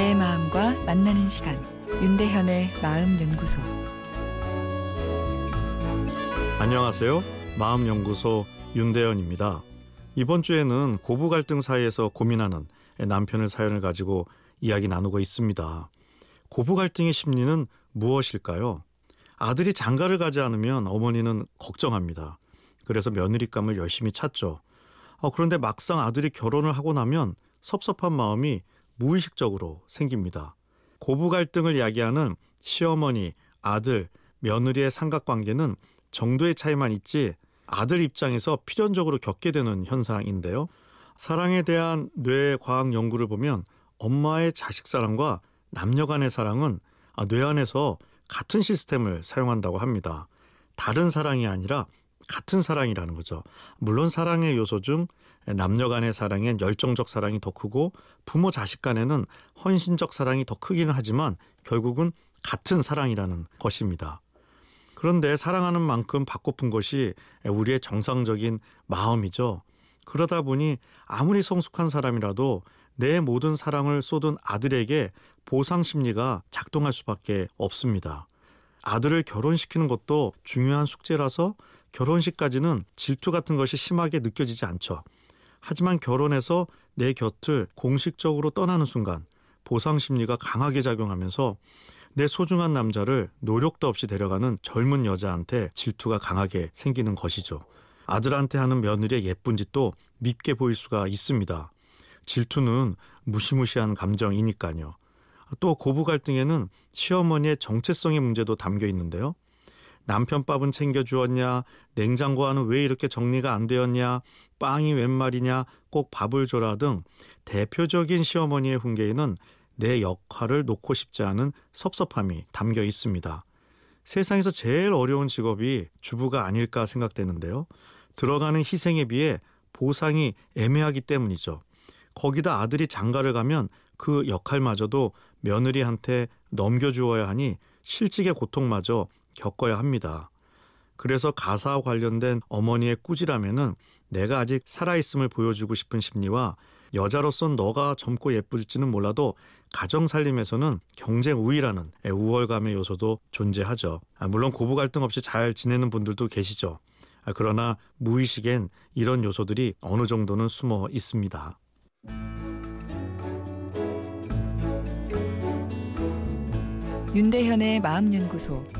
마음과 만나는 시간 윤대현의 마음 연구소 안녕하세요. 마음 연구소 윤대현입니다. 이번 주에는 고부 갈등 사이에서 고민하는 남편의 사연을 가지고 이야기 나누고 있습니다. 고부 갈등의 심리는 무엇일까요? 아들이 장가를 가지 않으면 어머니는 걱정합니다. 그래서 며느리감을 열심히 찾죠. 어, 그런데 막상 아들이 결혼을 하고 나면 섭섭한 마음이 무의식적으로 생깁니다. 고부 갈등을 야기하는 시어머니, 아들, 며느리의 삼각관계는 정도의 차이만 있지 아들 입장에서 필연적으로 겪게 되는 현상인데요. 사랑에 대한 뇌 과학 연구를 보면 엄마의 자식 사랑과 남녀 간의 사랑은 아, 뇌 안에서 같은 시스템을 사용한다고 합니다. 다른 사랑이 아니라 같은 사랑이라는 거죠. 물론 사랑의 요소 중 남녀 간의 사랑엔 열정적 사랑이 더 크고 부모 자식 간에는 헌신적 사랑이 더 크기는 하지만 결국은 같은 사랑이라는 것입니다. 그런데 사랑하는 만큼 받고픈 것이 우리의 정상적인 마음이죠. 그러다 보니 아무리 성숙한 사람이라도 내 모든 사랑을 쏟은 아들에게 보상 심리가 작동할 수밖에 없습니다. 아들을 결혼시키는 것도 중요한 숙제라서 결혼식까지는 질투 같은 것이 심하게 느껴지지 않죠. 하지만 결혼해서 내 곁을 공식적으로 떠나는 순간 보상 심리가 강하게 작용하면서 내 소중한 남자를 노력도 없이 데려가는 젊은 여자한테 질투가 강하게 생기는 것이죠. 아들한테 하는 며느리의 예쁜 짓도 밉게 보일 수가 있습니다. 질투는 무시무시한 감정이니까요. 또 고부 갈등에는 시어머니의 정체성의 문제도 담겨 있는데요. 남편 밥은 챙겨주었냐, 냉장고 안은 왜 이렇게 정리가 안 되었냐, 빵이 웬 말이냐, 꼭 밥을 줘라 등 대표적인 시어머니의 훈계에는 내 역할을 놓고 싶지 않은 섭섭함이 담겨 있습니다. 세상에서 제일 어려운 직업이 주부가 아닐까 생각되는데요. 들어가는 희생에 비해 보상이 애매하기 때문이죠. 거기다 아들이 장가를 가면 그 역할마저도 며느리한테 넘겨주어야 하니 실직의 고통마저 겪어야 합니다. 그래서 가사와 관련된 어머니의 꾸지람에는 내가 아직 살아있음을 보여주고 싶은 심리와 여자로선 너가 젊고 예쁠지는 몰라도 가정 살림에서는 경쟁 우위라는 우월감의 요소도 존재하죠. 아, 물론 고부 갈등 없이 잘 지내는 분들도 계시죠. 아, 그러나 무의식엔 이런 요소들이 어느 정도는 숨어 있습니다. 윤대현의 마음연구소